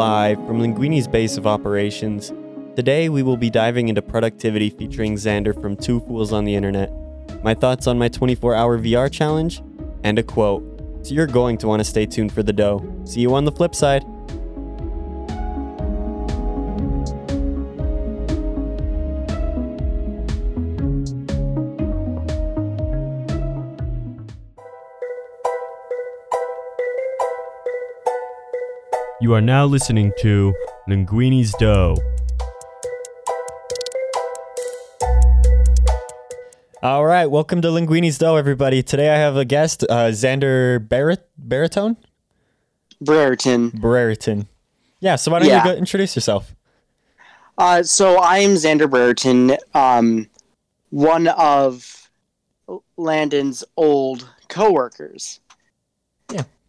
live from Linguini's base of operations. Today we will be diving into productivity featuring Xander from Two Fools on the Internet, my thoughts on my 24 hour VR challenge, and a quote. So you're going to want to stay tuned for the dough. See you on the flip side. You are now listening to Linguini's Dough. All right, welcome to Linguini's Dough, everybody. Today I have a guest, uh, Xander Barrett, Baritone? Brereton. Brereton. Yeah, so why don't Yeah. you go introduce yourself? Uh, so I am Xander Brereton, um, one of Landon's old coworkers.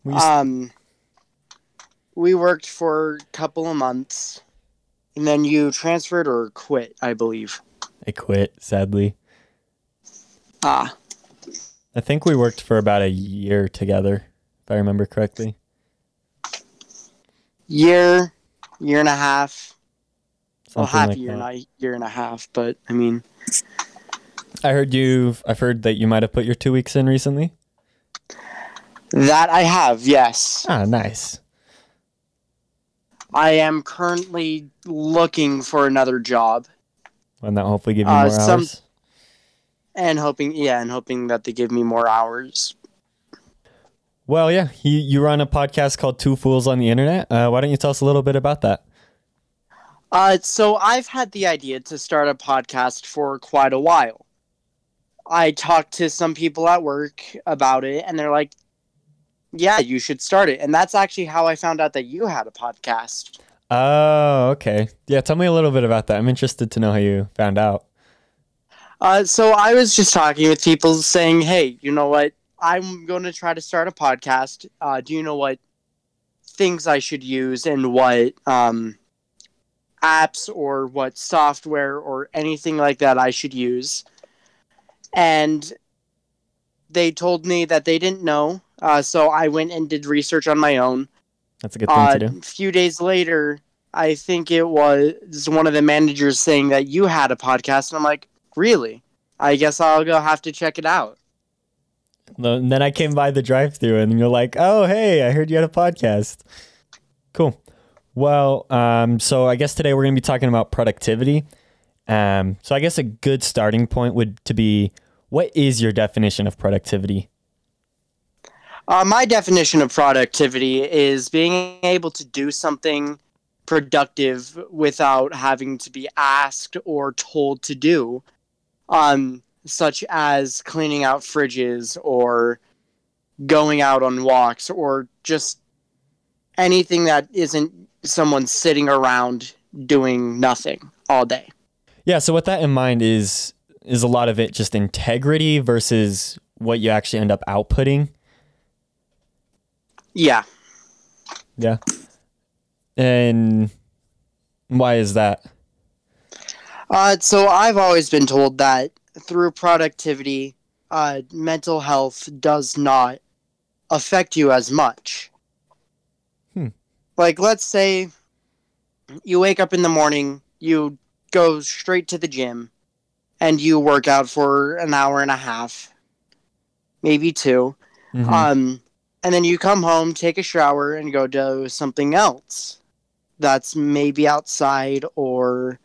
We used- Um, we worked for a couple of months, and then you transferred or quit, I believe. I quit, sadly. Ah, I think we worked for about a year together, if I remember correctly. year, year and a half. Well, half like a year, that. not year and a half, but I mean, I heard you. I've heard that you might have put your two weeks in recently. that I have, yes. Ah, nice. I am currently looking for another job. And that hopefully give you Uh, more some- hours. And hoping, yeah, and hoping that they give me more hours. Well, yeah, you you run a podcast called Two Fools on the Internet. Uh, why don't you tell us a little bit about that? Uh, so I've had the idea to start a podcast for quite a while. I talked to some people at work about it, and they're like, "Yeah, you should start it." And that's actually how I found out that you had a podcast. Oh, okay. Yeah, tell me a little bit about that. I'm interested to know how you found out. Uh, so I was just talking with people, saying, "Hey, you know what? I'm going to try to start a podcast. Uh, do you know what things I should use and what um, apps or what software or anything like that I should use?" And they told me that they didn't know. Uh, so I went and did research on my own. That's a good thing Uh, to do. a few days later, I think it was one of the managers saying that you had a podcast, and I'm like, really? I guess I'll go have to check it out. And then I came by the drive-through, and you're like, "Oh, hey, I heard you had a podcast." Cool. Well, um, so I guess today we're going to be talking about productivity. Um, so I guess a good starting point would to be, what is your definition of productivity? Uh, my definition of productivity is being able to do something productive without having to be asked or told to do, um, such as cleaning out fridges or going out on walks or just anything that isn't someone sitting around doing nothing all day. Yeah. So with that in mind, is is a lot of it just integrity versus what you actually end up outputting? Yeah. Yeah. And why is that? Uh, so I've always been told that through productivity, uh, mental health does not affect you as much. Hmm. Like, let's say you wake up in the morning, you go straight to the gym, and you work out for an hour and a half, maybe 2 Mhm. Um, and then you come home, take a shower, and go do something else. That's maybe outside or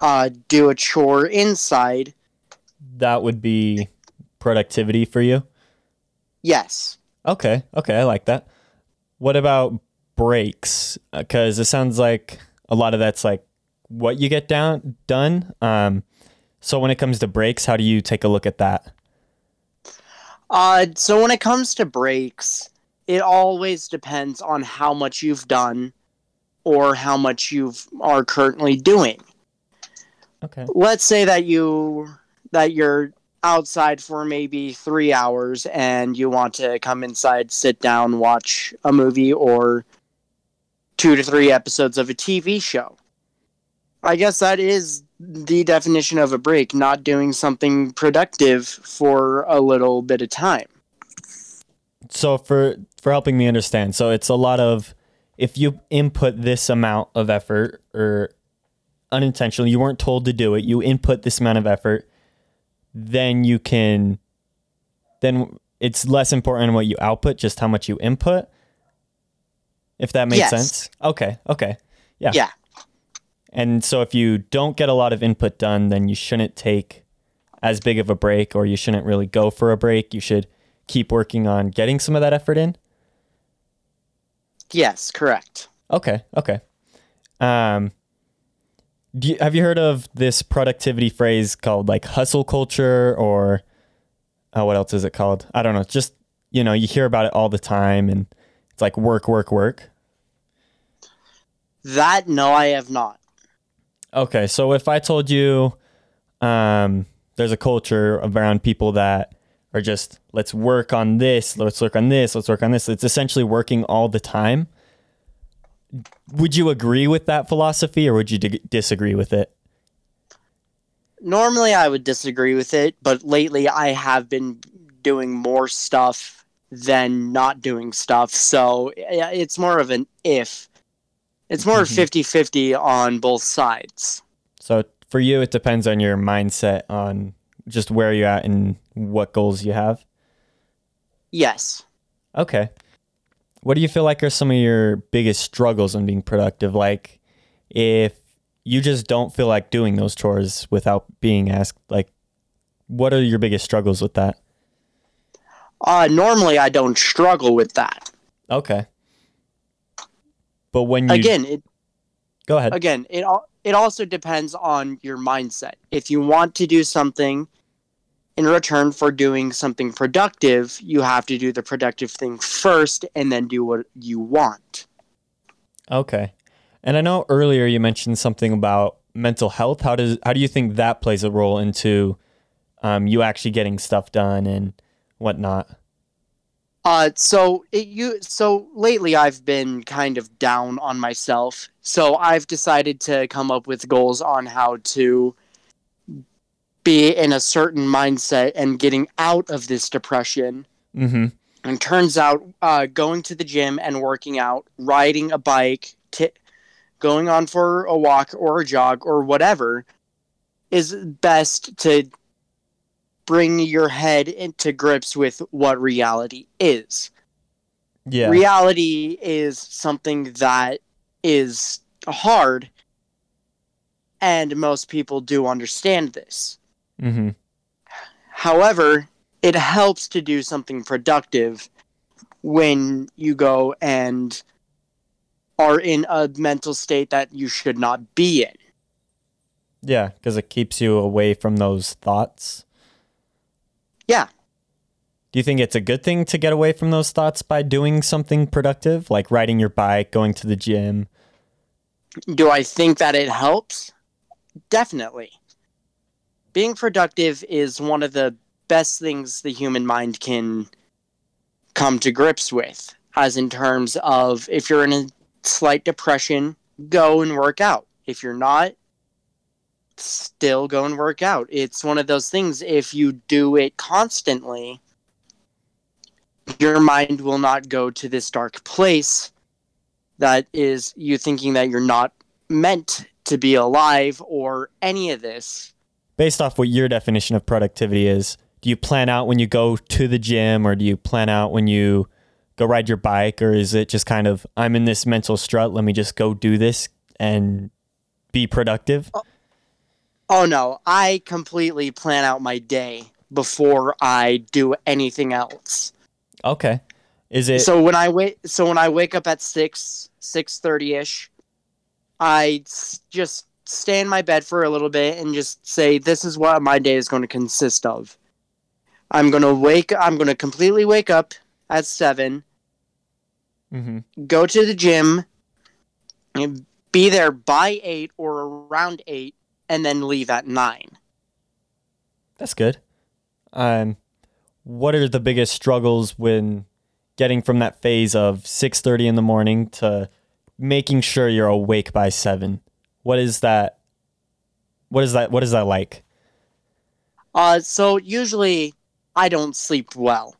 uh, do a chore inside. that would be productivity for you. Yes. Okay. Okay. I like that. What about breaks? Because it sounds like a lot of that's like what you get down done. Um, so when it comes to breaks, how do you take a look at that? Uh, so when it comes to breaks, it always depends on how much you've done or how much you are currently doing. Okay. let's say that you that you're outside for maybe three hours and you want to come inside sit down watch a movie or two to three episodes of a tv show i guess that is the definition of a break not doing something productive for a little bit of time So for for helping me understand, so it's a lot of if you input this amount of effort or unintentionally you weren't told to do it, you input this amount of effort, then you can then it's less important what you output, just how much you input. If that makes Yes. sense. Okay. Okay. Yeah. Yeah. And so if you don't get a lot of input done, then you shouldn't take as big of a break or you shouldn't really go for a break. You should keep working on getting some of that effort in. Yes, correct. Okay. Okay. Um do you, have you heard of this productivity phrase called like hustle culture or uh, what else is it called? I don't know. Just you know, you hear about it all the time and it's like work, work, work. That no, I have not. Okay, so if I told you um, there's a culture around people that are just let's work on this, let's work on this, let's work on this. It's essentially working all the time. Would you agree with that philosophy, or would you d- disagree with it? Normally, I would disagree with it, but lately I have been doing more stuff than not doing stuff. So it's more of an if. It's more Mhm. 50 50 on both sides. So for you, it depends on your mindset on just where you're at and what goals you have. Yes. Okay. What do you feel like are some of your biggest struggles in being productive? Like if you just don't feel like doing those chores without being asked, like what are your biggest struggles with that? Uh, normally, I don't struggle with that. Okay. But when you Again, it go ahead. again it all it also depends on your mindset. If you want to do something in return for doing something productive, you have to do the productive thing first and then do what you want. Okay. And I know earlier you mentioned something about mental health. How does how do you think that plays a role into um, you actually getting stuff done and whatnot? Uh, so it, you so lately I've been kind of down on myself. So I've decided to come up with goals on how to be in a certain mindset and getting out of this depression. Mm-hmm. And turns out, uh, going to the gym and working out, riding a bike, t- going on for a walk or a jog or whatever, is best to bring your head into grips with what reality is. Yeah. Reality is something that is hard, and most people do understand this. mm-hmm. However, it helps to do something productive when you go and are in a mental state that you should not be in. Yeah, because it keeps you away from those thoughts. Yeah. Do you think it's a good thing to get away from those thoughts by doing something productive, like riding your bike, going to the gym? Do I think that it helps? Definitely. Being productive is one of the best things the human mind can come to grips with, as in terms of if you're in a slight depression, go and work out. If you're not, still go and work out. It's one of those things, if you do it constantly, your mind will not go to this dark place that is you thinking that you're not meant to be alive or any of this. Based off what your definition of productivity is, do you plan out when you go to the gym or do you plan out when you go ride your bike or is it just kind of I'm in this mental strut, let me just go do this and be productive? Oh, Oh no, I completely plan out my day before I do anything else. Okay. Is it so when I wait, so when I wake up at six six thirty ish, I s- just stay in my bed for a little bit and just say, "This is what my day is going to consist of." I'm gonna wake. I'm gonna completely wake up at seven. Mhm. Go to the gym. and Be there by eight or around eight, and then leave at nine. That's good. Um, what are the biggest struggles when getting from that phase of six thirty in the morning to making sure you're awake by seven? What is that? What is that? What is that like? Uh, so usually I don't sleep well.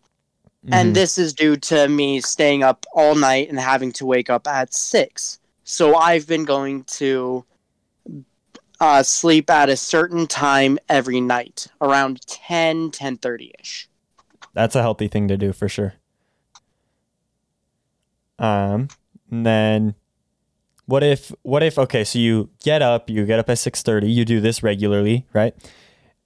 Mhm. And this is due to me staying up all night and having to wake up at 6. So I've been going to uh, sleep at a certain time every night, around 10, 10.30ish. That's a healthy thing to do for sure. Um, and then what if what if okay, so you get up, you get up at six thirty, you do this regularly, right?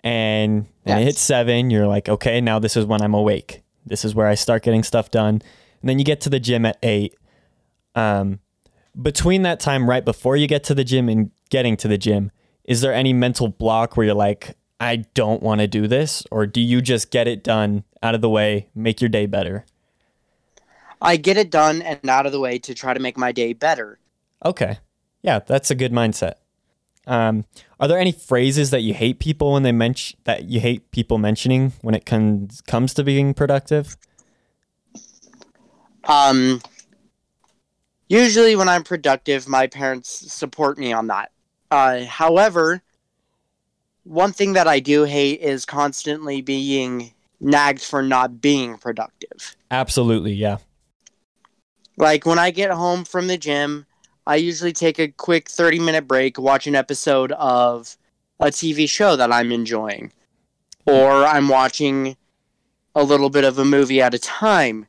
And then it hits seven, you're like, okay, now this is when I'm awake. This is where I start getting stuff done. And then you get to the gym at eight. Um, between that time, right before you get to the gym and getting to the gym, is there any mental block where you're like, I don't want to do this? Or do you just get it done out of the way, make your day better? I get it done and out of the way to try to make my day better. Okay. Yeah, that's a good mindset. Um, are there any phrases that you hate people when they mention that you hate people mentioning when it comes comes to being productive? Um, usually, when I'm productive, my parents support me on that. Uh, however, one thing that I do hate is constantly being nagged for not being productive. Absolutely, yeah. Like when I get home from the gym, I usually take a quick 30 minute break, watch an episode of a TV show that I'm enjoying, or I'm watching a little bit of a movie at a time,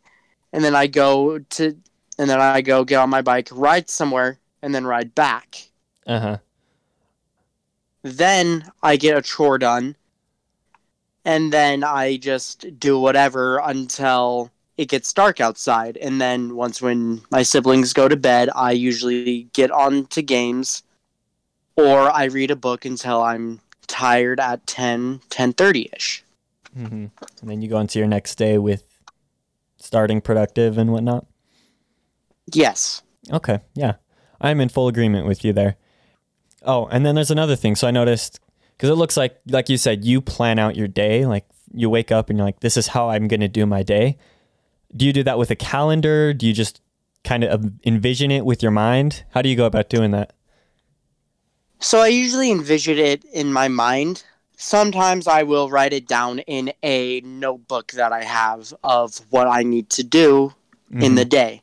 and then I go to, and then I go get on my bike, ride somewhere, and then ride back. Uh huh. Then I get a chore done, and then I just do whatever until it gets dark outside. And then once when my siblings go to bed, I usually get on to games, or I read a book until I'm tired at 10, 10.30ish. Mm-hmm. And then you go into your next day with starting productive and whatnot. Yes. Okay, yeah. I'm in full agreement with you there. Oh, and then there's another thing. So I noticed because it looks like, like you said, you plan out your day. Like you wake up and you're like, this is how I'm going to do my day. Do you do that with a calendar? Do you just kind of envision it with your mind? How do you go about doing that? So I usually envision it in my mind. Sometimes I will write it down in a notebook that I have of what I need to do in the mm-hmm. day.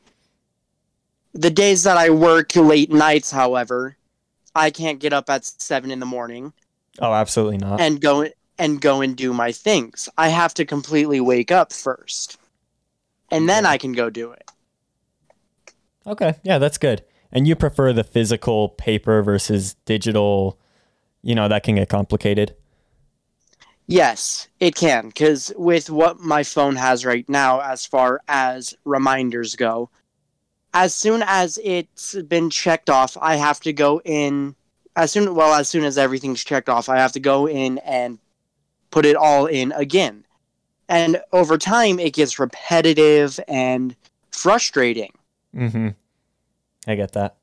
The days that I work late nights, however, I can't get up at seven in the morning oh, absolutely not. and go and go and do my things. I have to completely wake up first, and then I can go do it. Okay, yeah, that's good. And you prefer the physical paper versus digital? You know that can get complicated. Yes, it can, because with what my phone has right now, as far as reminders go, as soon as it's been checked off, I have to go in. As soon, well, as soon as everything's checked off, I have to go in and put it all in again. And over time, it gets repetitive and frustrating. Mm-hmm. I get that.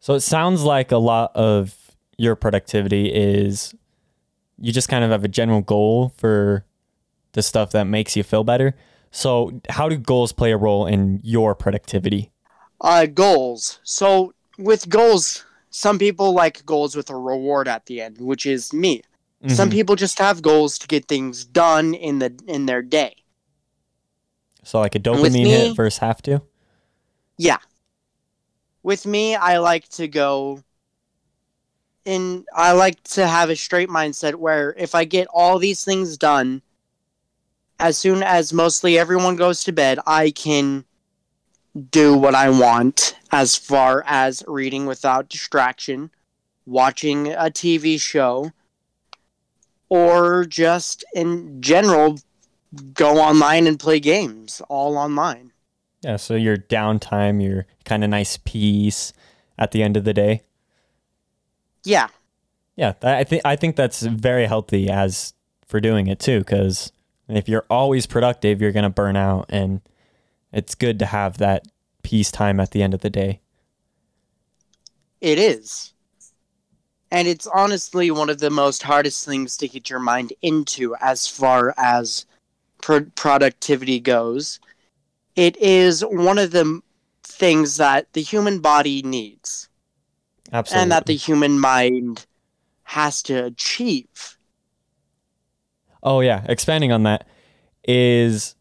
So it sounds like a lot of your productivity is you just kind of have a general goal for the stuff that makes you feel better. So how do goals play a role in your productivity? Uh, goals. So with goals, some people like goals with a reward at the end, which is me. Some Mhm. people just have goals to get things done in the in their day. so like a dopamine me- hit versus have to. Yeah. With me, I like to go in I like to have a straight mindset where if I get all these things done as soon as mostly everyone goes to bed, I can do what I want as far as reading without distraction, watching a TV show, or just in general go online and play games all online. Yeah, so your downtime, your kind of nice peace at the end of the day. Yeah. Yeah, I think I think that's very healthy as for doing it too cuz if you're always productive, you're going to burn out and it's good to have that peace time at the end of the day. It is. And it's honestly one of the most hardest things to get your mind into as far as pro- productivity goes. It is one of the things that the human body needs Absolutely. and that the human mind has to achieve. Oh yeah, expanding on that is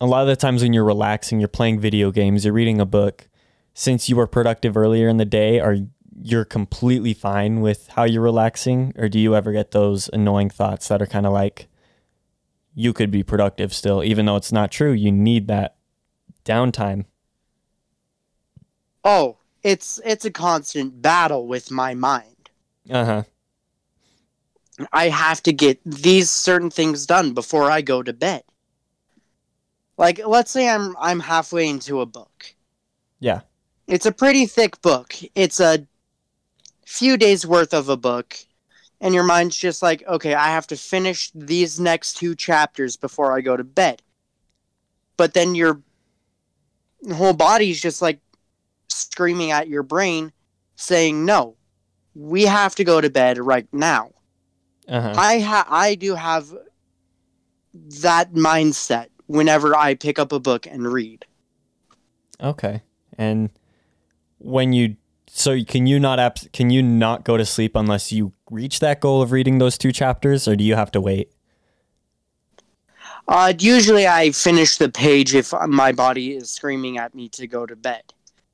a lot of the times when you're relaxing, you're playing video games, you're reading a book, since you were productive earlier in the day, are you're completely fine with how you're relaxing or do you ever get those annoying thoughts that are kind of like you could be productive still even though it's not true you need that downtime Oh, it's it's a constant battle with my mind. uh-huh I have to get these certain things done before I go to bed. Like let's say I'm I'm halfway into a book. yeah It's a pretty thick book. It's a few days worth of a book and your mind's just like, "Okay, I have to finish these next two chapters before I go to bed." But then your whole body's just like screaming at your brain saying, "No. We have to go to bed right now." uh-huh I ha- I do have that mindset whenever I pick up a book and read. okay and when you so can you not abs- can you not go to sleep unless you reach that goal of reading those two chapters or do you have to wait Uh, usually I finish the page if my body is screaming at me to go to bed.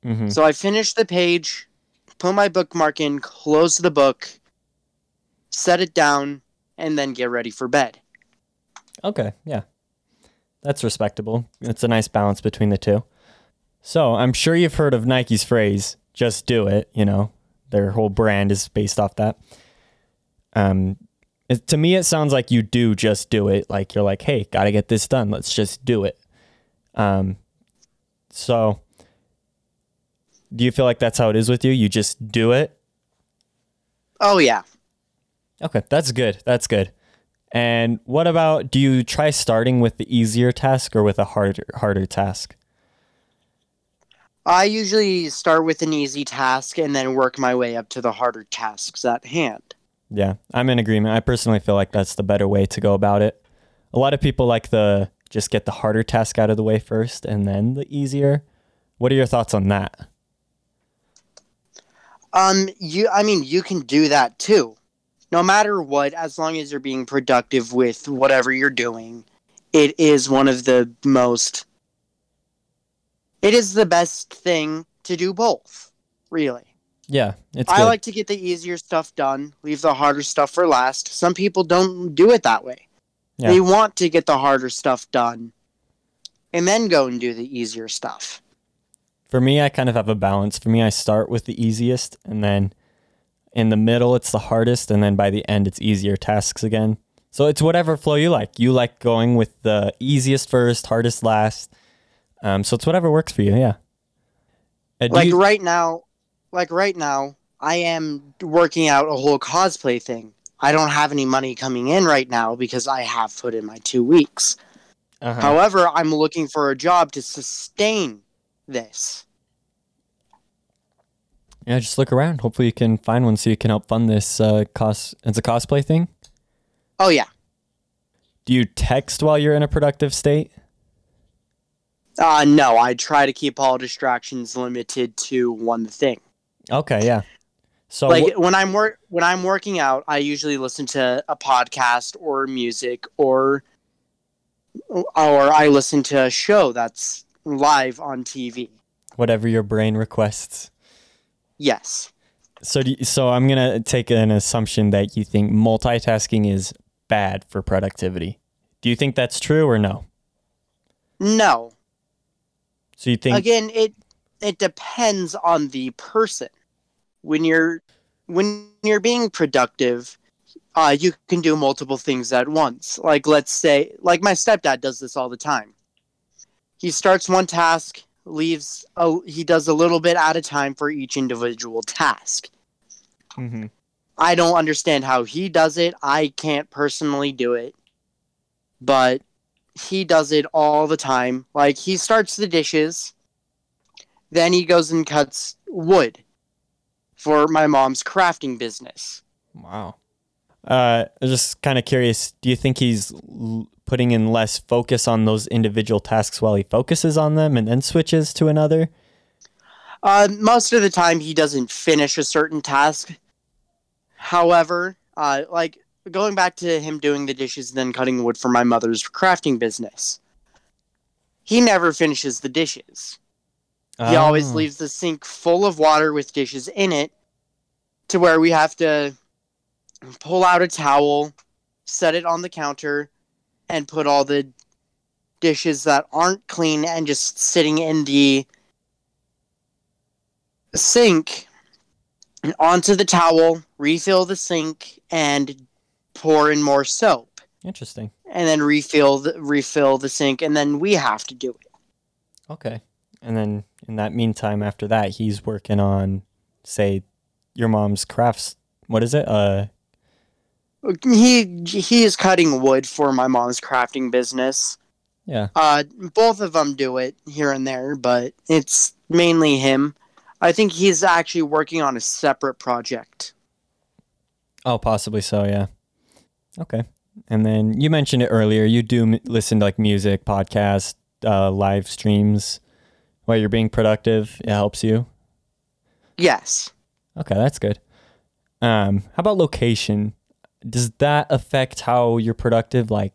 mm-hmm. So I finish the page, put my bookmark in, close the book, set it down, and then get ready for bed. Okay, yeah. That's respectable. It's a nice balance between the two. So, I'm sure you've heard of Nike's phrase, just do it, you know. Their whole brand is based off that. Um it, to me it sounds like you do just do it. Like you're like, "Hey, got to get this done. Let's just do it." Um so do you feel like that's how it is with you? You just do it? Oh yeah. Okay, that's good. That's good. And what about do you try starting with the easier task or with a harder harder task? I usually start with an easy task and then work my way up to the harder tasks at hand. Yeah, I'm in agreement. I personally feel like that's the better way to go about it. A lot of people like the just get the harder task out of the way first and then the easier. What are your thoughts on that? Um, you, I mean, you can do that too. No matter what, as long as you're being productive with whatever you're doing, it is one of the most. It is the best thing to do both, really. Yeah, it's I like to get the easier stuff done, leave the harder stuff for last. Some people don't do it that way. Yeah. They want to get the harder stuff done and then go and do the easier stuff. For me, I kind of have a balance. For me, I start with the easiest and then in the middle it's the hardest and then by the end it's easier tasks again. So it's whatever flow you like. You like going with the easiest first, hardest last. Um, so it's whatever works for you. Yeah. Uh, like you- right now like right now i am working out a whole cosplay thing i don't have any money coming in right now because i have put in my two weeks uh-huh. however i'm looking for a job to sustain this Yeah, just look around. Hopefully, you can find one so you can help fund this uh, cos. It's a cosplay thing. oh yeah Do you text while you're in a productive state? uh no i try to keep all distractions limited to one thing Okay, yeah. So like wh- when i'm work when i'm working out i usually listen to a podcast or music or or i listen to a show that's live on tv whatever your brain requests. Yes. So, do you, so I'm gonna take an assumption that you think multitasking is bad for productivity. Do you think that's true or no? no. So you think again it it depends on the person. When you're when you're being productive uh, you can do multiple things at once. Like let's say like my stepdad does this all the time. He starts one task leaves oh he does a little bit at a time for each individual task Mhm. i don't understand how he does it i can't personally do it but he does it all the time like he starts the dishes then he goes and cuts wood for my mom's crafting business. Wow. Uh, I'm just kind of curious. Do you think he's l- putting in less focus on those individual tasks while he focuses on them and then switches to another? Uh, most of the time, he doesn't finish a certain task. However, uh, like going back to him doing the dishes, and then cutting wood for my mother's crafting business, he never finishes the dishes. He always Oh. leaves the sink full of water with dishes in it to where we have to pull out a towel, set it on the counter, and put all the dishes that aren't clean and just sitting in the sink onto the towel, refill the sink, and pour in more soap. Interesting. And then refill the, refill the sink, and then we have to do it. Okay. And then in that meantime, after that, he's working on, say, your mom's crafts. What is it? Uh, He he is cutting wood for my mom's crafting business. yeah. Uh, both of them do it here and there, but it's mainly him. I think he's actually working on a separate project. Oh, possibly so. Yeah. Okay. And then you mentioned it earlier. You do m- listen to like music, podcasts, uh, live streams while you're being productive. It helps you. Yes. Okay, that's good. Um, how about location? Does that affect how you're productive? Like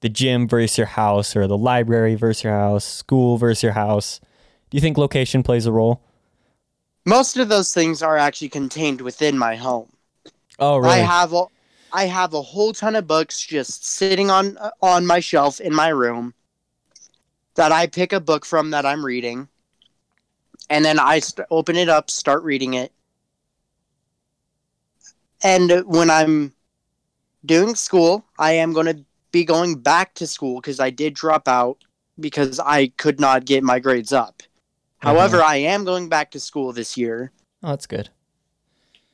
the gym versus your house, or the library versus your house, school versus your house? Do you think location plays a role? Most of those things are actually contained within my home. Oh, really? I have a, I have a whole ton of books just sitting on on my shelf in my room that I pick a book from that I'm reading, and then I st- open it up, start reading it, and when I'm doing school, I am going to be going back to school because I did drop out because I could not get my grades up. However, I am going back to school this year oh, that's good.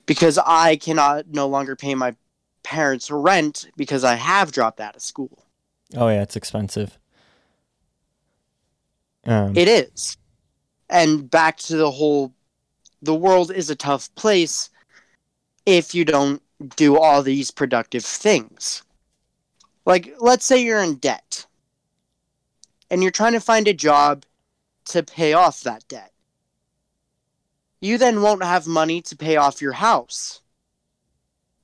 because I cannot no longer pay my parents' rent because I have dropped out of school. Oh, yeah, it's expensive. Um, It is. And back to the whole the world is a tough place if you don't do all these productive things. Like let's say you're in debt and you're trying to find a job to pay off that debt. You then won't have money to pay off your house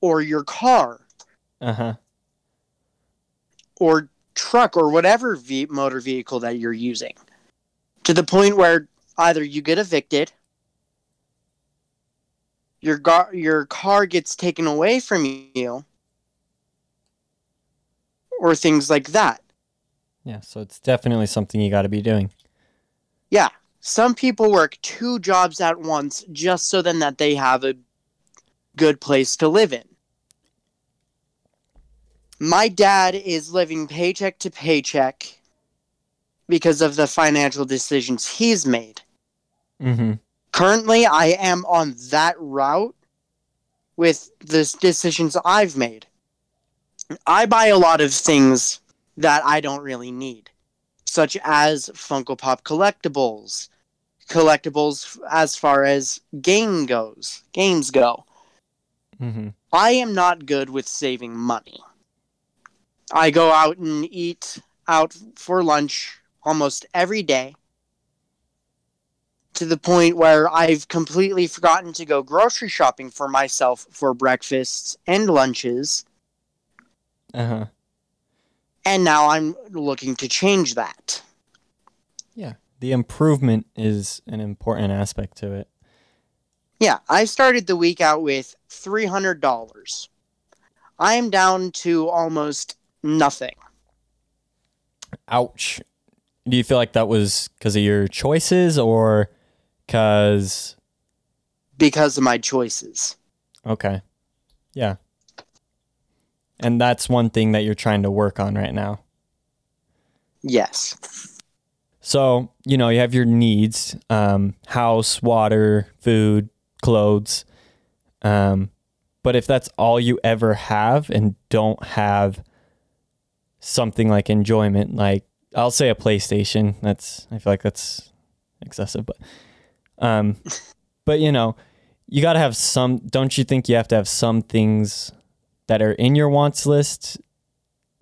or your car uh huh. or truck or whatever ve- motor vehicle that you're using to the point where either you get evicted your gar- your car gets taken away from you or things like that Yeah, so it's definitely something you got to be doing. yeah some people work two jobs at once just so then that they have a good place to live in my dad is living paycheck to paycheck because of the financial decisions he's made Mm-hmm. Currently I am on that route with the decisions I've made. I buy a lot of things that I don't really need, such as Funko Pop collectibles, collectibles as far as game goes, games go. Mm-hmm. I am not good with saving money. I go out and eat out for lunch almost every day to the point where I've completely forgotten to go grocery shopping for myself for breakfasts and lunches, Uh huh. and now I'm looking to change that. Yeah, the improvement is an important aspect to it. Yeah, I started the week out with $300. I am down to almost nothing. Ouch. Do you feel like that was because of your choices or because because of my choices. okay, yeah, and that's one thing that you're trying to work on right now. Yes. So you know you have your needs: um, house, water, food, clothes. Um, but if that's all you ever have and don't have something like enjoyment, like I'll say a PlayStation. That's I feel like that's excessive, but um, but you know, you got to have some. Don't you think you have to have some things that are in your wants list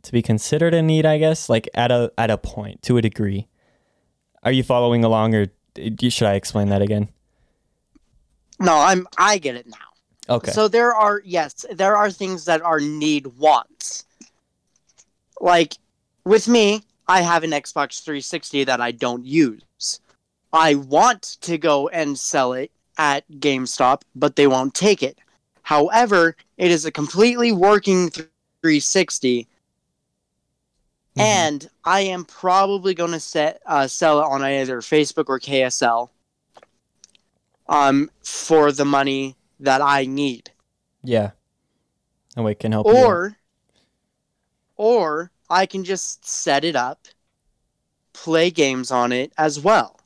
to be considered a need? I guess, like at a at a point to a degree. Are you following along, or should I explain that again? No, I'm I get it now. Okay. So there are yes, there are things that are need wants. Like with me, I have an Xbox 360 that I don't use. I want to go and sell it at GameStop, but they won't take it. However, it is a completely working 360 Mhm. and I am probably going to set uh, sell it on either Facebook or KSL um, for the money that I need. Yeah. And we can help you. Or or I can just set it up, play games on it as well.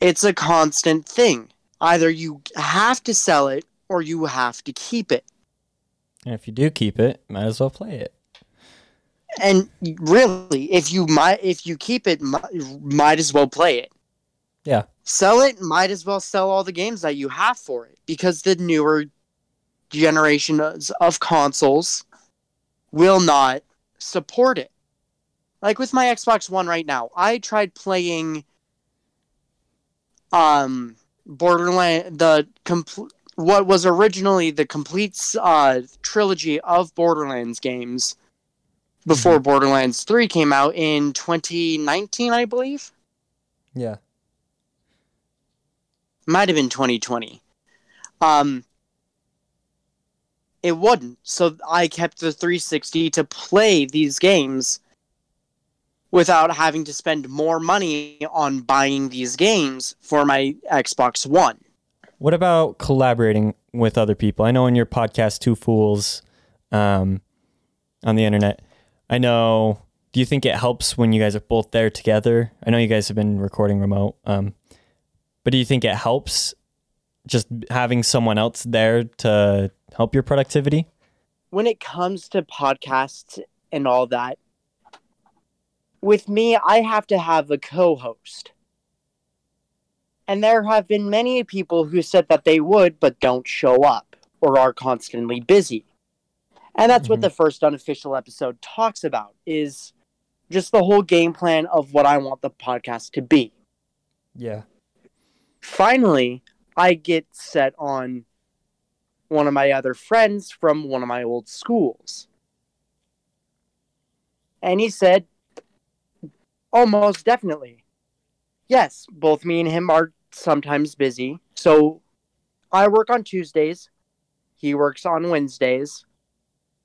It's a constant thing. Either you have to sell it or you have to keep it. And if you do keep it, might as well play it. And really, if you might if you keep it mi- might as well play it. Yeah. Sell it, might as well sell all the games that you have for it because the newer generations of consoles will not support it. Like with my Xbox One right now, I tried playing um Borderland the complete what was originally the complete uh, trilogy of Borderlands games before Borderlands 3 came out in 2019, I believe. Yeah. Might have been 2020. Um, it wouldn't. So I kept the 360 to play these games without having to spend more money on buying these games for my Xbox One. What about collaborating with other people? I know in your podcast, Two Fools, um, on the internet, I know. Do you think it helps when you guys are both there together? I know you guys have been recording remote, um, but do you think it helps just having someone else there to help your productivity? when it comes to podcasts and all that, with me, I have to have a co host. And there have been many people who said that they would, but don't show up or are constantly busy. And that's what Mhm. the first unofficial episode talks about is just the whole game plan of what I want the podcast to be. Yeah. Finally, I get set on one of my other friends from one of my old schools. And he said, almost definitely. Yes, both me and him are sometimes busy. So I work on Tuesdays, he works on Wednesdays.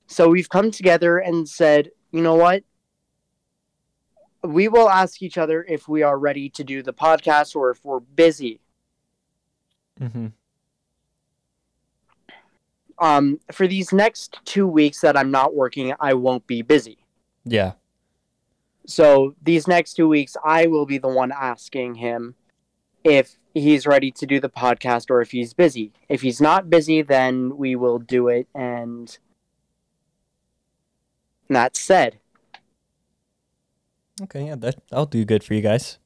So we've come together and said, you know what? We will ask each other if we are ready to do the podcast or if we're busy. Mm-hmm. um, for these next two weeks that I'm not working, I won't be busy. Yeah. So these next two weeks, I will be the one asking him if he's ready to do the podcast or if he's busy. If he's not busy, then we will do it. And that said, Okay. Yeah. That that'll do good for you guys.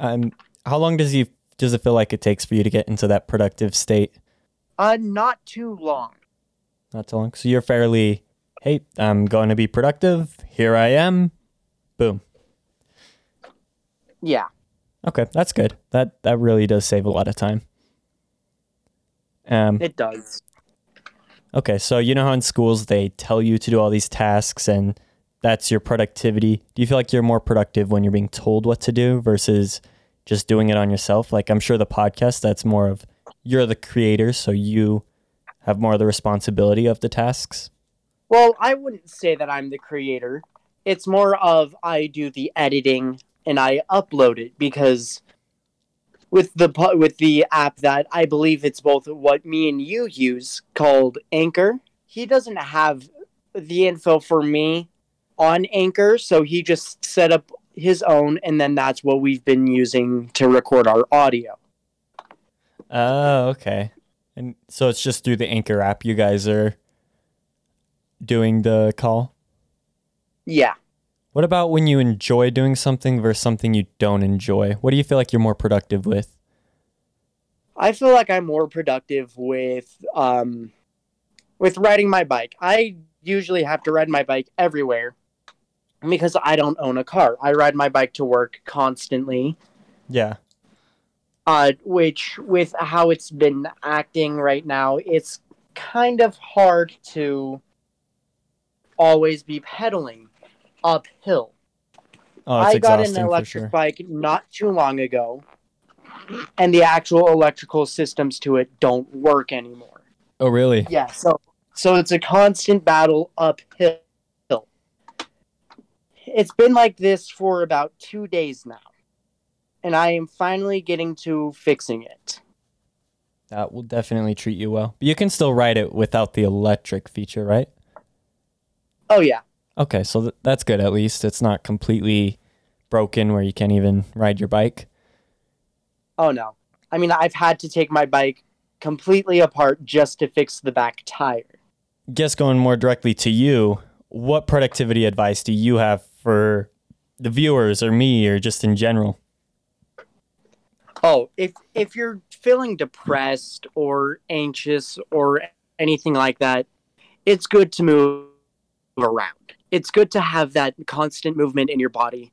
Um, how long does he does it feel like it takes for you to get into that productive state? uh, not too long. Not too long. So you're fairly, hey, I'm going to be productive. Here I am. Boom. Yeah. Okay, that's good. That that really does save a lot of time. Um, It does. okay, so you know how in schools they tell you to do all these tasks and that's your productivity. Do you feel like you're more productive when you're being told what to do versus just doing it on yourself? Like I'm sure the podcast that's more of you're the creator, so you have more of the responsibility of the tasks. Well, I wouldn't say that I'm the creator. It's more of I do the editing and I upload it because with the with the app that I believe it's both what me and you use called Anchor. He doesn't have the info for me on Anchor, so he just set up his own and then that's what we've been using to record our audio. Oh, okay. And so it's just through the Anchor app you guys are doing the call? Yeah. What about when you enjoy doing something versus something you don't enjoy? What do you feel like you're more productive with? I feel like I'm more productive with um with riding my bike. I usually have to ride my bike everywhere because I don't own a car. I ride my bike to work constantly. Yeah. Uh which with how it's been acting right now, it's kind of hard to always be pedaling uphill. Oh, I got an electric sure. bike not too long ago, and the actual electrical systems to it don't work anymore. Oh, really? Yeah, so so it's a constant battle uphill. It's been like this for about two days now, and I am finally getting to fixing it. That will definitely treat you well. But you can still ride it without the electric feature, right? Oh yeah, Okay, so th- that's good at least. It's not completely broken where you can't even ride your bike. oh no. I mean, I've had to take my bike completely apart just to fix the back tire. Guess going more directly to you, what productivity advice do you have for the viewers or me or just in general? Oh, if if you're feeling depressed or anxious or anything like that, it's good to move around. It's good to have that constant movement in your body.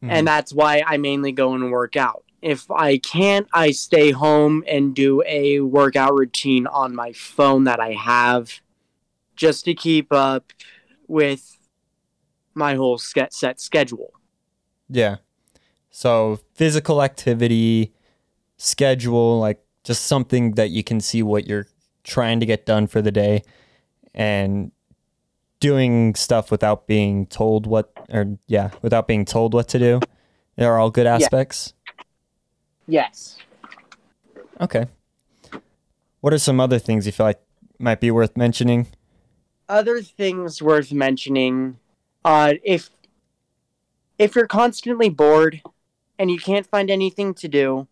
Hmm. And that's why I mainly go and work out. If I can't, I stay home and do a workout routine on my phone that I have just to keep up with my whole set schedule. Yeah. So physical activity, schedule, like just something that you can see what you're trying to get done for the day and doing stuff without being told what or yeah, without being told what to do. They're all good aspects. Yes. Okay. What are some other things you feel like might be worth mentioning? other things worth mentioning uh if if you're constantly bored and you can't find anything to do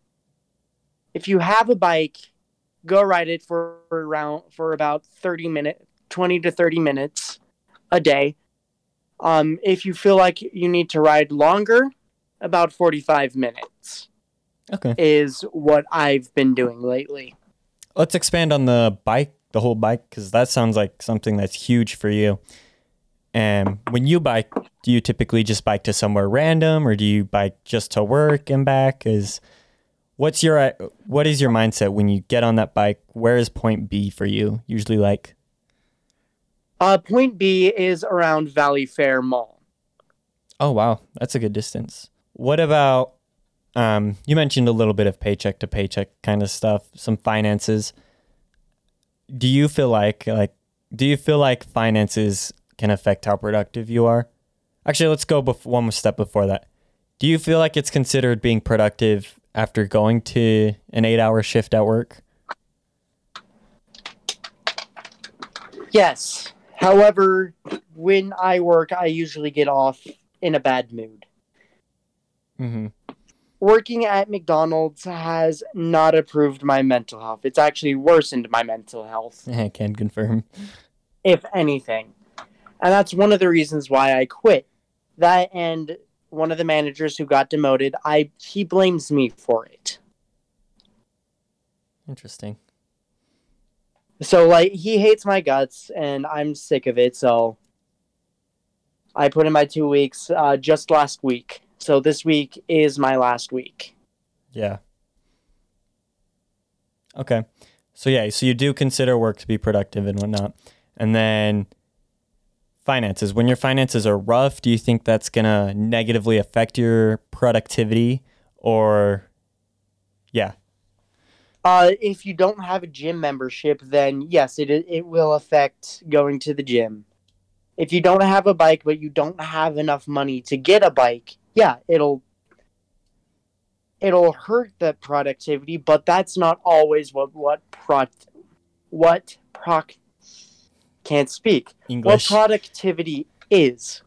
if you have a bike go ride it for around for about 30 minutes 20 to 30 minutes a day um if you feel like you need to ride longer about 45 minutes Okay. is what i've been doing lately Let's expand on the bike, the whole bike, because that sounds like something that's huge for you. And when you bike, do you typically just bike to somewhere random, or do you bike just to work and back? Is what's your what is your mindset when you get on that bike? Where is point B for you? Usually, like uh point b is around valley fair mall oh wow, that's a good distance. What about um, you mentioned a little bit of paycheck to paycheck kind of stuff, some finances. Do you feel like like do you feel like finances can affect how productive you are? Actually, let's go bef- one step before that. Do you feel like it's considered being productive after going to an 8-hour shift at work? Yes. However, when I work, I usually get off in a bad mood. Mhm. Working at McDonald's has not improved my mental health. It's actually worsened my mental health, I can confirm. if anything. And that's one of the reasons why I quit. That and one of the managers who got demoted, I he blames me for it. Interesting. So like he hates my guts and I'm sick of it, so I put in my 2 weeks uh, just last week. So this week is my last week. Yeah. Okay. So yeah, so you do consider work to be productive and whatnot. And then finances. When your finances are rough, do you think that's gonna negatively affect your productivity or yeah. Uh, if you don't have a gym membership, then yes, it it will affect going to the gym. If you don't have a bike, but you don't have enough money to get a bike, yeah, it'll it'll hurt the productivity. But that's not always what what pro what proc can't speak. English. What productivity is.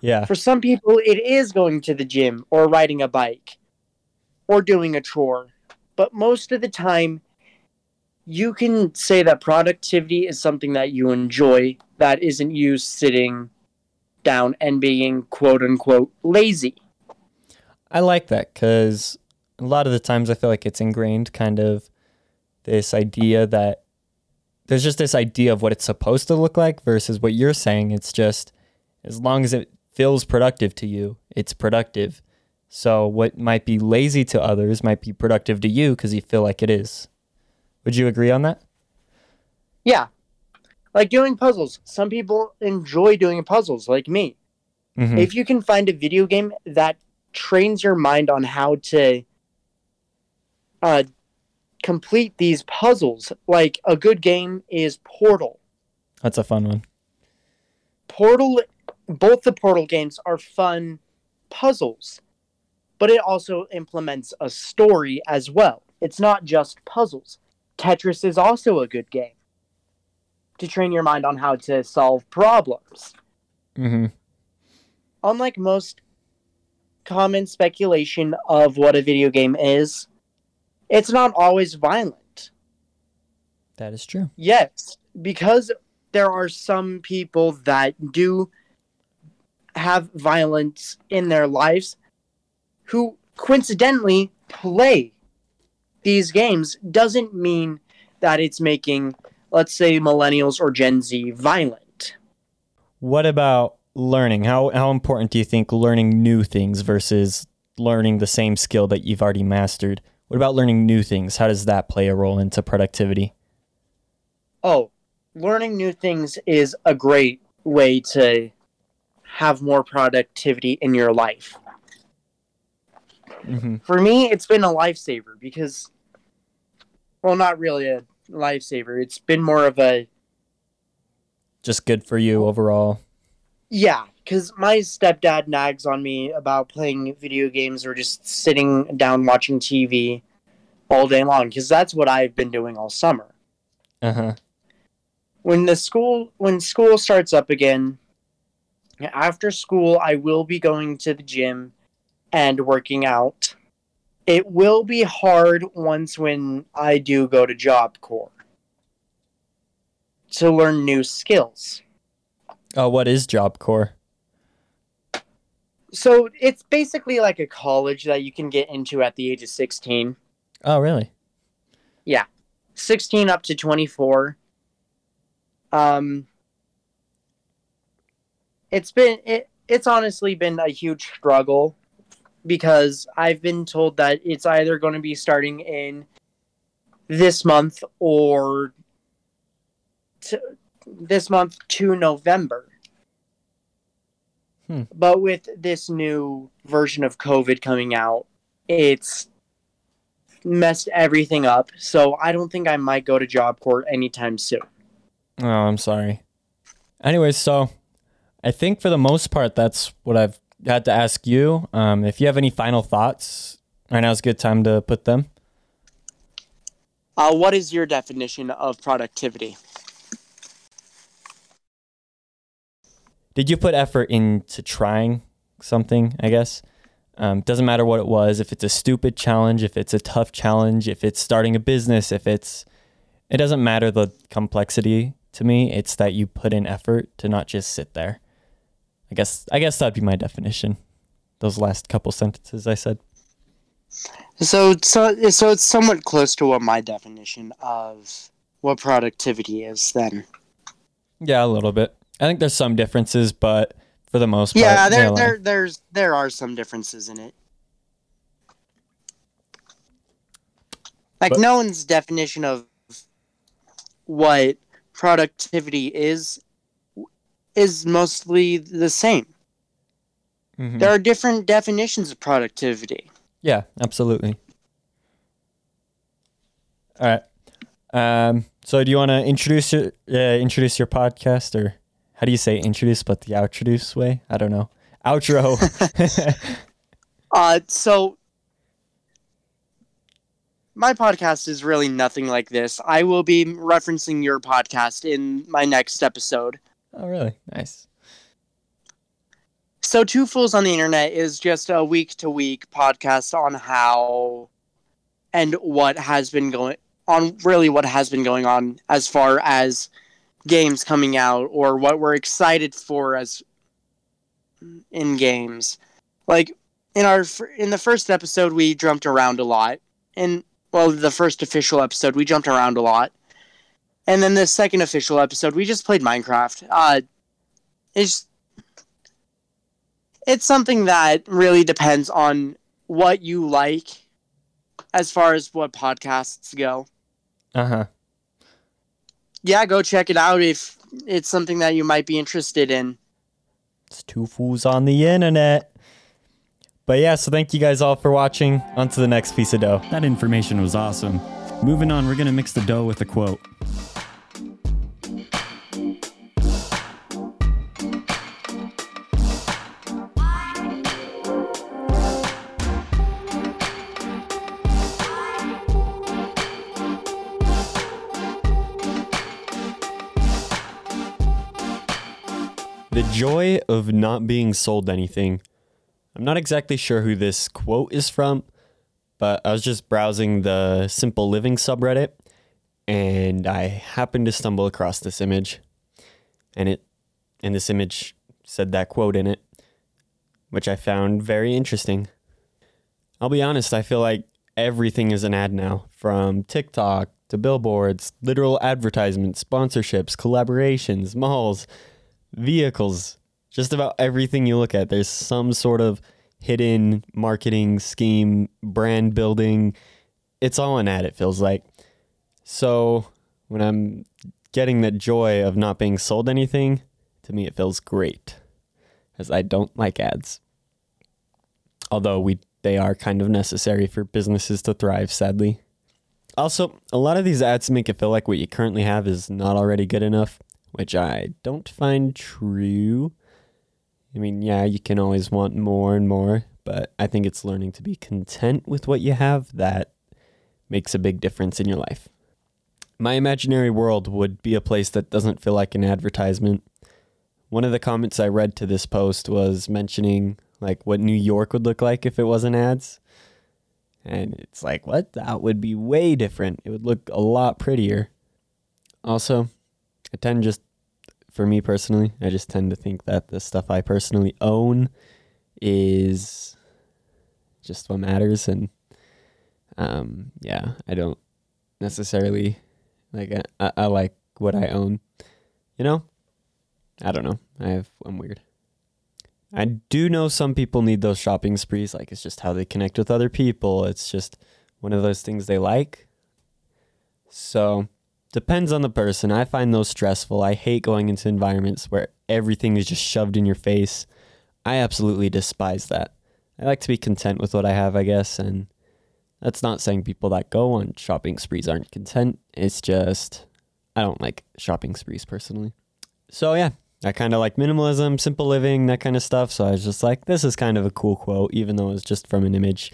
yeah. For some people, it is going to the gym or riding a bike or doing a chore. But most of the time, you can say that productivity is something that you enjoy that isn't you sitting down and being quote unquote lazy. I like that because a lot of the times I feel like it's ingrained kind of this idea that there's just this idea of what it's supposed to look like versus what you're saying. It's just as long as it feels productive to you, it's productive. So what might be lazy to others might be productive to you because you feel like it is. Would you agree on that? Yeah. Like doing puzzles. Some people enjoy doing puzzles, like me. Mhm. If you can find a video game that trains your mind on how to uh, complete these puzzles, like a good game is Portal. That's a fun one. Portal, both the Portal games are fun puzzles, but it also implements a story as well. It's not just puzzles. Tetris is also a good game to train your mind on how to solve problems. Mm-hmm. Unlike most common speculation of what a video game is, it's not always violent. That is true. Yes, because there are some people that do have violence in their lives who coincidentally play these games doesn't mean that it's making, let's say, millennials or Gen Z violent. What about learning? How how important do you think learning new things versus learning the same skill that you've already mastered? What about learning new things? How does that play a role into productivity? Oh, learning new things is a great way to have more productivity in your life. Hmm For me, it's been a lifesaver because, well, not really a lifesaver. It's been more of a, Just good for you overall. yeah, because my stepdad nags on me about playing video games or just sitting down watching TV all day long because that's what I've been doing all summer. Uh huh. when the school when school starts up again after school i will be going to the gym and working out it will be hard once when i do go to job corps to learn new skills Oh, what is Job Corps? so it's basically like a college that you can get into at the age of 16 Oh, really? Yeah. 16 up to 24 um it's been it it's honestly been a huge struggle because i've been told that it's either going to be starting in this month or to, this month to november Hmm. but with this new version of covid coming out it's messed everything up. So I don't think I might go to Job Corps anytime soon. Oh, I'm sorry. Anyways, so I think for the most part, that's what I've had to ask you. Um, if you have any final thoughts, right now is a good time to put them. Uh, what is your definition of productivity? Did you put effort into trying something? I guess um, doesn't matter what it was. If it's a stupid challenge, if it's a tough challenge, if it's starting a business, if it's it doesn't matter the complexity to me. It's that you put in effort to not just sit there. I guess I guess that'd be my definition. Those last couple sentences I said. So, so, so it's somewhat close to what my definition of what productivity is. Then, Yeah, a little bit. I think there's some differences, but for the most part, yeah, there, nail there, there's, there are some differences in it. Like But- no one's definition of what productivity is is mostly the same. Mhm. There are different definitions of productivity. Yeah, absolutely. All right. Um, so do you want to introduce your uh, introduce your podcast, or how do you say introduce, but the outroduce way? I don't know. Outro. Uh, so my podcast is really nothing like this. I will be referencing your podcast in my next episode. Oh, really? Nice. So, Two Fools on the Internet is just a week to week podcast on how and what has been going on, really what has been going on as far as games coming out or what we're excited for as in games. Like in our in the first episode, we jumped around a lot. In well, the first official episode, we jumped around a lot, and then the second official episode, we just played Minecraft. Uh, it's it's something that really depends on what you like as far as what podcasts go. Uh huh. Yeah, go check it out if it's something that you might be interested in. It's two fools on the internet. But yeah, so thank you guys all for watching. On to the next piece of dough. That information was awesome. Moving on, we're going to mix the dough with a quote. The joy of not being sold anything. I'm not exactly sure who this quote is from, but I was just browsing the Simple Living subreddit and I happened to stumble across this image. And it and this image said that quote in it, which I found very interesting. I'll be honest, I feel like everything is an ad now, from TikTok to billboards, literal advertisements, sponsorships, collaborations, malls, vehicles, just about everything you look at. There's some sort of hidden marketing scheme, brand building. It's all an ad, it feels like. So when I'm getting that joy of not being sold anything, to me it feels great. As I don't like ads. Although we they are kind of necessary for businesses to thrive, sadly. Also, a lot of these ads make it feel like what you currently have is not already good enough, which I don't find true. I mean, yeah, you can always want more and more, but I think it's learning to be content with what you have that makes a big difference in your life. My imaginary world would be a place that doesn't feel like an advertisement. One of the comments I read to this post was mentioning like what New York would look like if it wasn't ads. And it's like, what? That would be way different. It would look a lot prettier. Also, I tend just, for me personally, I just tend to think that the stuff I personally own is just what matters. And um, yeah, I don't necessarily like, I, I like what I own. You know? I don't know. I have, I'm weird. I do know some people need those shopping sprees. Like it's just how they connect with other people. It's just one of those things they like. So depends on the person. I find those stressful. I hate going into environments where everything is just shoved in your face. I absolutely despise that. I like to be content with what I have, I guess, and that's not saying people that go on shopping sprees aren't content. It's just I don't like shopping sprees personally. So yeah, I kind of like minimalism, simple living, that kind of stuff. So I was just like, this is kind of a cool quote, even though it's just from an image.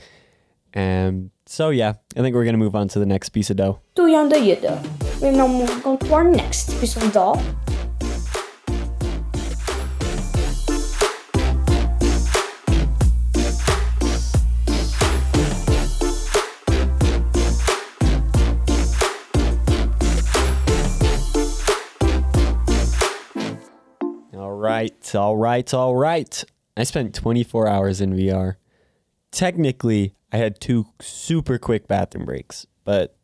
And so yeah, I think we're gonna move on to the next piece of dough. Do you under you do? We're now moving on to our next piece of dough. All right, all right, all right. I spent 24 hours in VR. Technically, I had two super quick bathroom breaks, but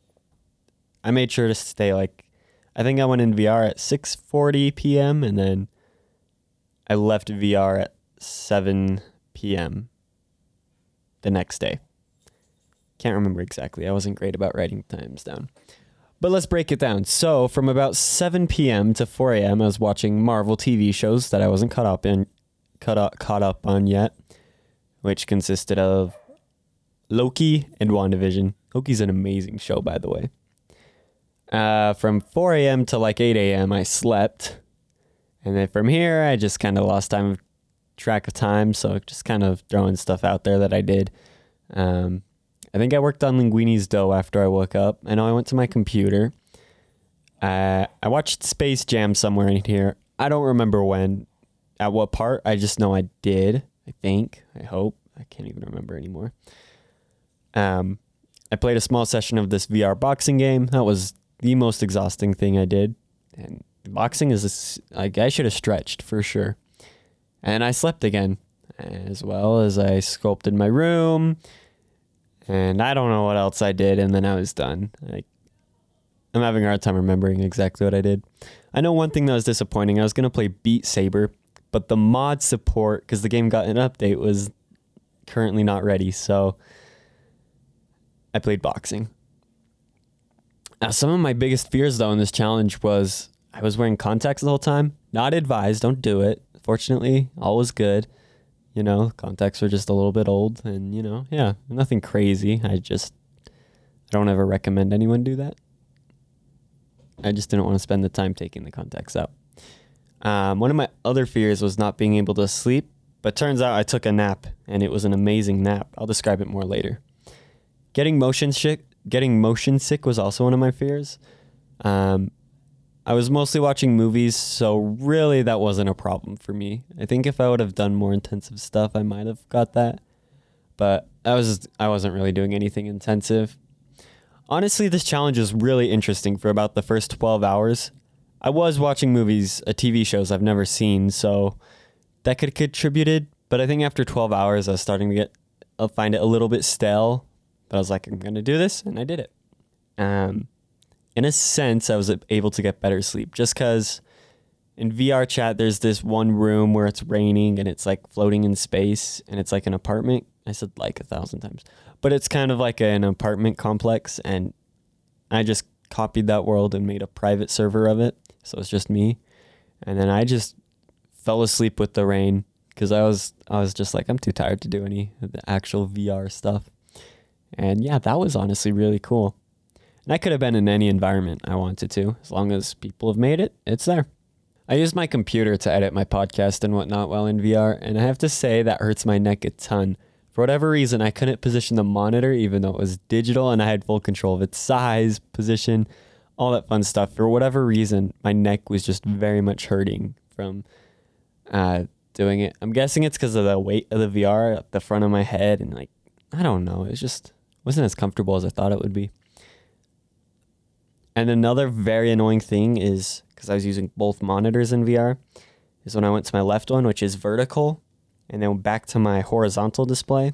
I made sure to stay like I think I went in VR at 6:40 p.m. and then I left VR at 7 p.m. the next day. Can't remember exactly. I wasn't great about writing times down. But let's break it down. So, from about 7 p.m. to 4 a.m., I was watching Marvel TV shows that I wasn't caught up in, caught up, caught up on yet, which consisted of Loki and WandaVision. Loki's an amazing show, by the way. Uh, from 4 a.m. to like 8 a.m., I slept. And then from here, I just kind of lost time track of time. So just kind of throwing stuff out there that I did. Um, I think I worked on Linguini's dough after I woke up. I know I went to my computer. Uh, I watched Space Jam somewhere in here. I don't remember when, at what part. I just know I did. I think. I hope. I can't even remember anymore. Um, I played a small session of this VR boxing game. That was the most exhausting thing I did. And boxing is this, like I should have stretched for sure. And I slept again, as well as I sculpted my room. And I don't know what else I did, and then I was done. Like I'm having a hard time remembering exactly what I did. I know one thing that was disappointing. I was gonna play Beat Saber, but the mod support, because the game got an update, was currently not ready. So I played boxing. Now, some of my biggest fears though in this challenge was I was wearing contacts the whole time. Not advised, don't do it. Fortunately, all was good. You know, contacts were just a little bit old, and you know, yeah, nothing crazy. I just I don't ever recommend anyone do that. I just didn't want to spend the time taking the contacts out. Um, one of my other fears was not being able to sleep, but turns out I took a nap, and it was an amazing nap. I'll describe it more later. Getting motion sick, getting motion sick was also one of my fears. Um, I was mostly watching movies, so really that wasn't a problem for me. I think if I would have done more intensive stuff, I might have got that. But I was I wasn't really doing anything intensive. Honestly, this challenge was really interesting for about the first 12 hours. I was watching movies, uh, TV shows I've never seen, so that could have contributed. But I think after 12 hours, I was starting to get, I'll find it a little bit stale. But I was like, I'm gonna do this, and I did it. Um, in a sense, I was able to get better sleep just because in VR chat, there's this one room where it's raining and it's like floating in space and it's like an apartment. I said like a thousand times, but it's kind of like an apartment complex. And I just copied that world and made a private server of it. So it's just me. And then I just fell asleep with the rain because I was I was just like I'm too tired to do any of the actual VR stuff. And yeah, that was honestly really cool. And I could have been in any environment I wanted to. As long as people have made it, it's there. I use my computer to edit my podcast and whatnot while in VR, and I have to say that hurts my neck a ton. For whatever reason, I couldn't position the monitor even though it was digital and I had full control of its size, position, all that fun stuff. For whatever reason, my neck was just very much hurting from uh, doing it. I'm guessing it's because of the weight of the VR at the front of my head and like I don't know. It just wasn't as comfortable as I thought it would be. And another very annoying thing is because I was using both monitors in VR, is when I went to my left one, which is vertical, and then back to my horizontal display,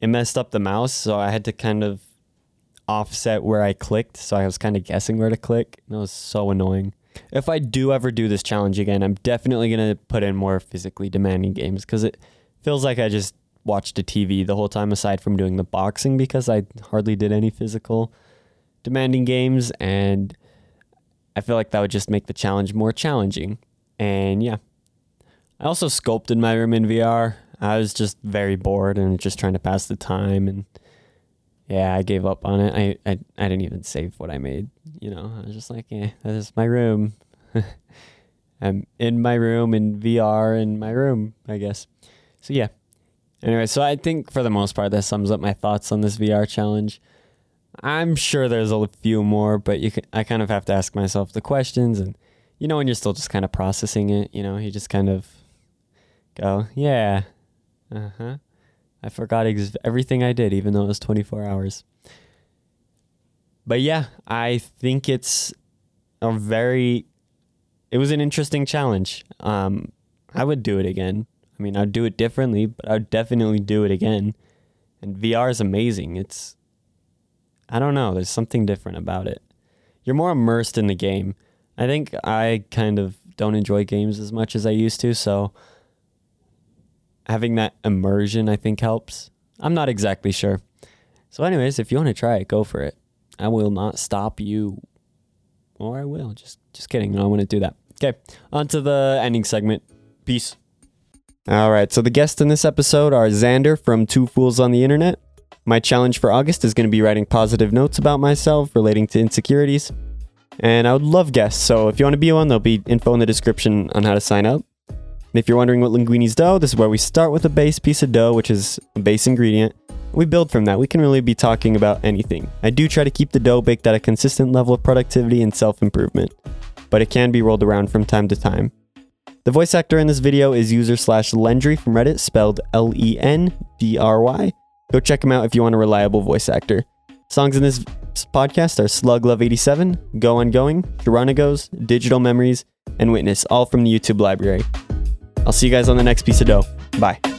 it messed up the mouse. So I had to kind of offset where I clicked. So I was kind of guessing where to click. And it was so annoying. If I do ever do this challenge again, I'm definitely going to put in more physically demanding games because it feels like I just watched a TV the whole time aside from doing the boxing because I hardly did any physical demanding games, and I feel like that would just make the challenge more challenging. And yeah, I also sculpted my room in VR. I was just very bored and just trying to pass the time, and yeah, I gave up on it. I I, I didn't even save what I made. You know, I was just like, yeah, that is my room. I'm in my room in VR in my room, I guess. So yeah. Anyway, so I think for the most part that sums up my thoughts on this VR challenge. I'm sure there's a few more, but you can, I kind of have to ask myself the questions, and you know, when you're still just kind of processing it, you know, you just kind of go, yeah, uh huh. I forgot ex- everything I did, even though it was 24 hours. But yeah, I think it's a very, it was an interesting challenge. Um, I would do it again. I mean, I'd do it differently, but I'd definitely do it again. And VR is amazing. It's I don't know. There's something different about it. You're more immersed in the game. I think I kind of don't enjoy games as much as I used to, so having that immersion I think helps. I'm not exactly sure. So anyways, if you want to try it, go for it. I will not stop you. Or I will. Just just kidding. No, I want to do that. Okay. On to the ending segment. Peace. All right. So the guests in this episode are Xander from Two Fools on the Internet, my challenge for August is going to be writing positive notes about myself relating to insecurities. And I would love guests, so if you want to be one, there'll be info in the description on how to sign up. And if you're wondering what Linguini's dough, this is where we start with a base piece of dough, which is a base ingredient. We build from that. We can really be talking about anything. I do try to keep the dough baked at a consistent level of productivity and self improvement, but it can be rolled around from time to time. The voice actor in this video is user slash Lendry from Reddit, spelled L E N D R Y. Go check him out if you want a reliable voice actor. Songs in this podcast are Slug Love 87, Go On Going, Geronigos, Digital Memories, and Witness, all from the YouTube library. I'll see you guys on the next piece of dough. Bye.